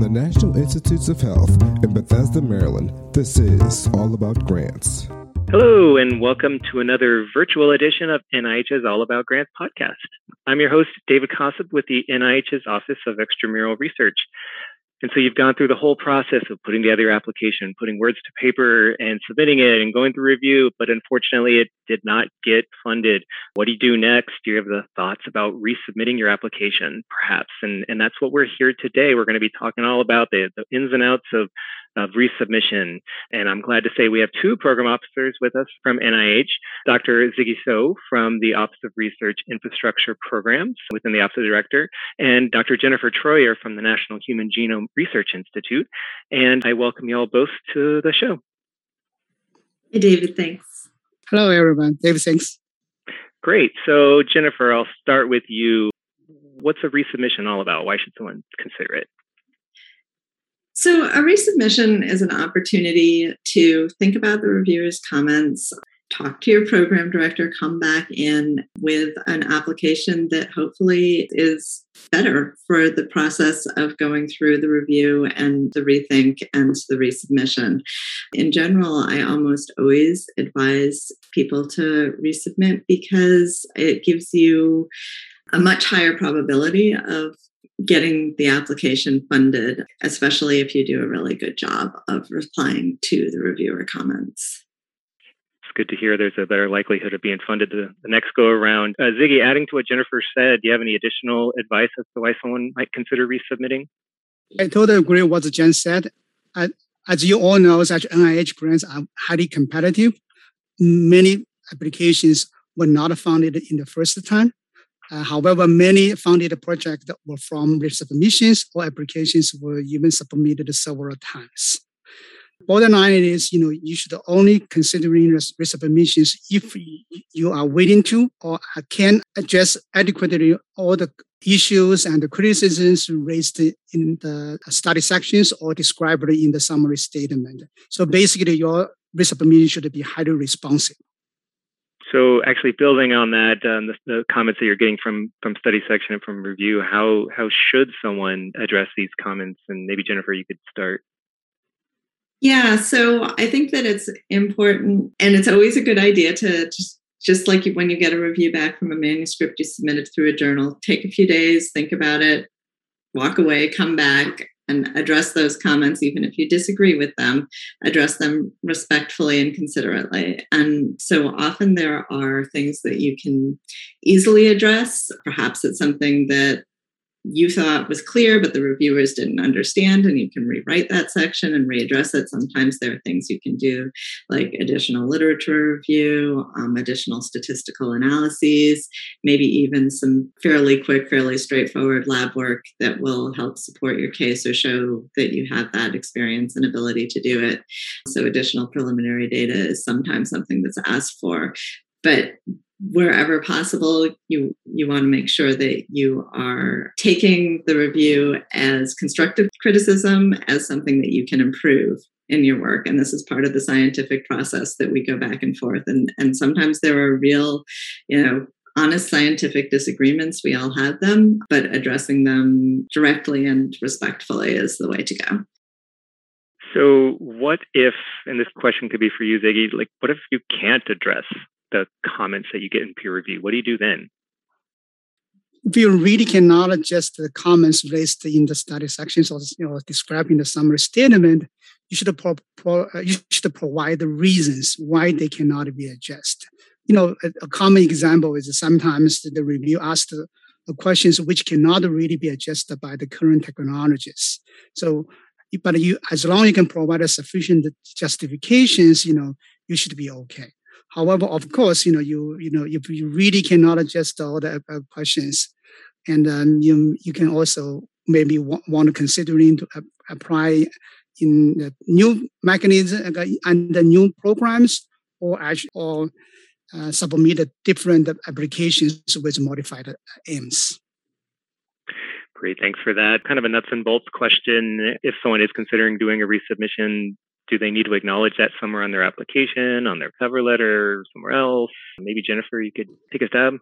The National Institutes of Health in Bethesda, Maryland, this is All About Grants. Hello, and welcome to another virtual edition of NIH's All About Grants podcast. I'm your host, David Kosub, with the NIH's Office of Extramural Research. And so you've gone through the whole process of putting together your application, putting words to paper and submitting it and going through review, but unfortunately it did not get funded. What do you do next? Do you have the thoughts about resubmitting your application, perhaps? And, and that's what we're here today. We're going to be talking all about the, the ins and outs of of resubmission. And I'm glad to say we have two program officers with us from NIH, Dr. Ziggy So from the Office of Research Infrastructure Programs within the Office of the Director, and Dr. Jennifer Troyer from the National Human Genome Research Institute. And I welcome you all both to the show. Hey, David, thanks. Hello, everyone. David, thanks. Great. So, Jennifer, I'll start with you. What's a resubmission all about? Why should someone consider it? So, a resubmission is an opportunity to think about the reviewer's comments, talk to your program director, come back in with an application that hopefully is better for the process of going through the review and the rethink and the resubmission. In general, I almost always advise people to resubmit because it gives you a much higher probability of getting the application funded, especially if you do a really good job of replying to the reviewer comments. It's good to hear there's a better likelihood of being funded the, the next go around. Uh, Ziggy, adding to what Jennifer said, do you have any additional advice as to why someone might consider resubmitting? I totally agree with what Jen said. as you all know, such NIH grants are highly competitive. Many applications were not funded in the first time. Uh, however, many funded projects were from resubmissions or applications were even submitted several times. Bottom line is, you know, you should only considering resubmissions if you are willing to or can address adequately all the issues and the criticisms raised in the study sections or described in the summary statement. So basically, your resubmission should be highly responsive. So, actually, building on that, um, the, the, comments that you're getting from from study section and from review, how how should someone address these comments? And maybe Jennifer, you could start. Yeah, so I think that it's important, and it's always a good idea to just just like when you get a review back from a manuscript you submitted through a journal, take a few days, think about it, walk away, come back, and address those comments, even if you disagree with them, address them respectfully and considerately. And so often there are things that you can easily address. Perhaps it's something that you thought was clear, but the reviewers didn't understand, and you can rewrite that section and readdress it. Sometimes there are things you can do, like additional literature review, um, additional statistical analyses, maybe even some fairly quick, fairly straightforward lab work that will help support your case or show that you have that experience and ability to do it. So, additional preliminary data is sometimes something that's asked for. But wherever possible you you want to make sure that you are taking the review as constructive criticism as something that you can improve in your work. And this is part of the scientific process that we go back and forth. And and sometimes there are real you know honest scientific disagreements. We all have them but addressing them directly and respectfully is the way to go. So what if and this question could be for you ziggy like what if you can't address the comments that you get in peer review? What do you do then? If you really cannot adjust the comments raised in the study sections or you know, describing the summary statement, you should, pro- pro- uh, you should provide the reasons why they cannot be adjusted. You know, a, a common example is sometimes the review asks the, questions which cannot really be adjusted by the current technologies. So, but you, as long as you can provide a sufficient justifications, you know, you should be okay. However, of course, you know, you you know, if you really cannot adjust all the uh, questions, and then you you can also maybe want, want to considering to apply in the new mechanism uh, and the new programs, or actually or uh, submit different applications with modified aims. Great, thanks for that. Kind of a nuts and bolts question. If someone is considering doing a resubmission, do they need to acknowledge that somewhere on their application, on their cover letter, somewhere else? Maybe Jennifer, you could take a stab.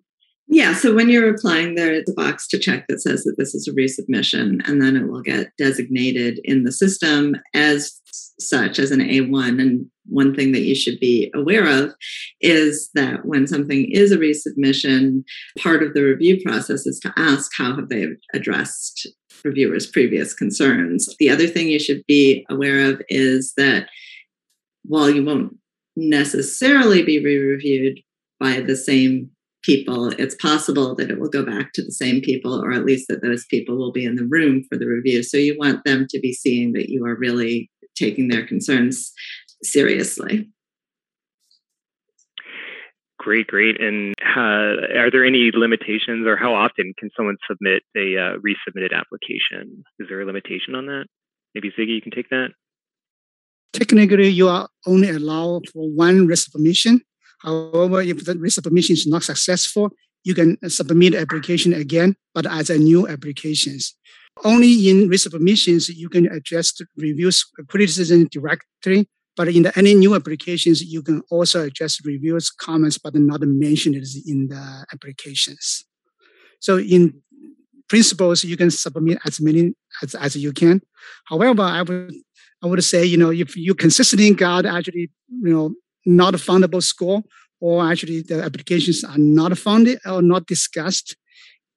Yeah, so when you're applying, there's a box to check that says that this is a resubmission, and then it will get designated in the system as such as an A1. And one thing that you should be aware of is that when something is a resubmission, part of the review process is to ask how have they addressed reviewers' previous concerns. The other thing you should be aware of is that while you won't necessarily be re reviewed by the same people, it's possible that it will go back to the same people, or at least that those people will be in the room for the review. So you want them to be seeing that you are really taking their concerns seriously. Great, great. And uh, are there any limitations, or how often can someone submit a uh, resubmitted application? Is there a limitation on that? Maybe Ziggy, you can take that. Technically, you are only allowed for one resubmission. However, if the resubmission is not successful, you can submit application again, but as a new applications. Only in resubmissions you can address reviews criticism directly, but in the, any new applications you can also address reviews comments, but not mentioned in the applications. So in principles, you can submit as many as, as you can. However, I would I would say you know if you consistently got actually you know not a fundable score or actually the applications are not funded or not discussed,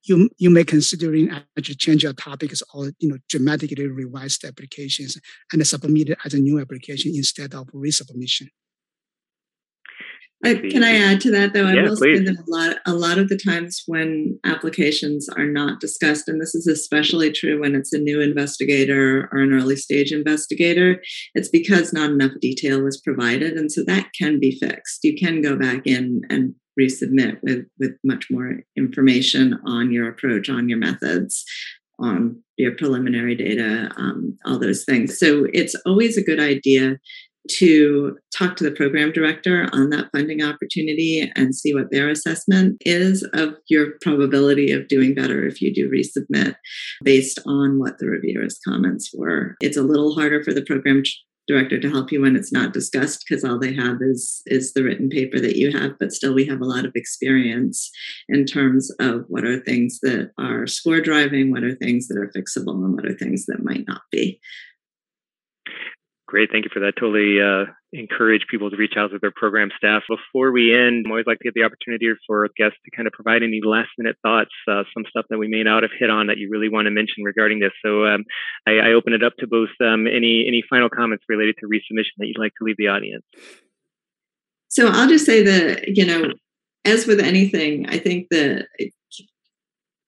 you you may considering actually change your topics or you know dramatically revise the applications and submit it as a new application instead of resubmission. Uh, can I add to that though? I yeah, will say that a lot, a lot of the times when applications are not discussed, and this is especially true when it's a new investigator or an early stage investigator, it's because not enough detail was provided, and so that can be fixed. You can go back in and resubmit with with much more information on your approach, on your methods, on your preliminary data, um, all those things. So it's always a good idea to talk to the program director on that funding opportunity and see what their assessment is of your probability of doing better if you do resubmit based on what the reviewer's comments were. It's a little harder for the program director to help you when it's not discussed because all they have is is the written paper that you have but still we have a lot of experience in terms of what are things that are score driving what are things that are fixable and what are things that might not be Great, thank you for that. Totally uh, encourage people to reach out to their program staff. Before we end, I'm always like to get the opportunity for guests to kind of provide any last minute thoughts, uh, some stuff that we may not have hit on that you really want to mention regarding this. So um, I, I, open it up to both um, any any final comments related to resubmission that you'd like to leave the audience. So I'll just say that you know, as with anything, I think that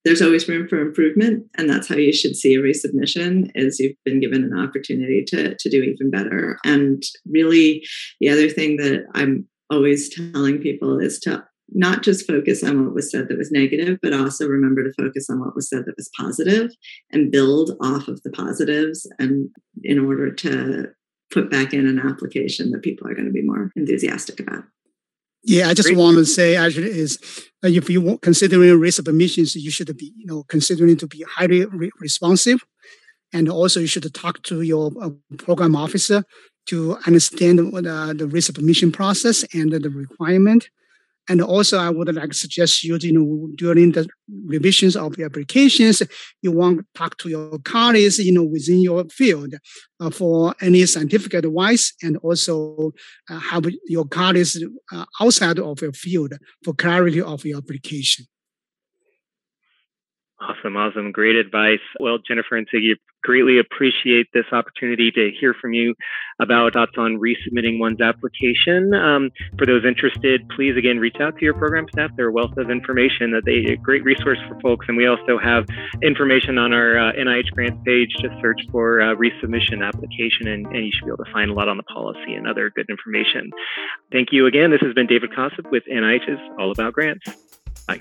there's always room for improvement and that's how you should see a resubmission is you've been given an opportunity to, to do even better. And really the other thing that i'm always telling people is to not just focus on what was said that was negative but also remember to focus on what was said that was positive and build off of the positives and in order to put back in an application that people are going to be more enthusiastic about yeah, I just Great. want to say actually is uh, if you considering resubmissions, you should be you know considering to be highly re- responsive, and also you should talk to your uh, program officer to understand uh, the resubmission process and the requirement and also, I would like to suggest you, you know, during the revisions of the applications, you want to talk to your colleagues, you know, within your field uh, for any scientific advice, and also uh, have your colleagues uh, outside of your field for clarity of your application. Awesome, awesome. Great advice. Well, Jennifer and Ziggy, greatly appreciate this opportunity to hear from you about thoughts on resubmitting one's application. Um, for those interested, please again reach out to your program staff. They're a wealth of information that they a great resource for folks. And we also have information on our uh, NIH grants page. Just search for uh, resubmission application and, and you should be able to find a lot on the policy and other good information. Thank you again. This has been David Kosub with NIH's All About Grants. Bye.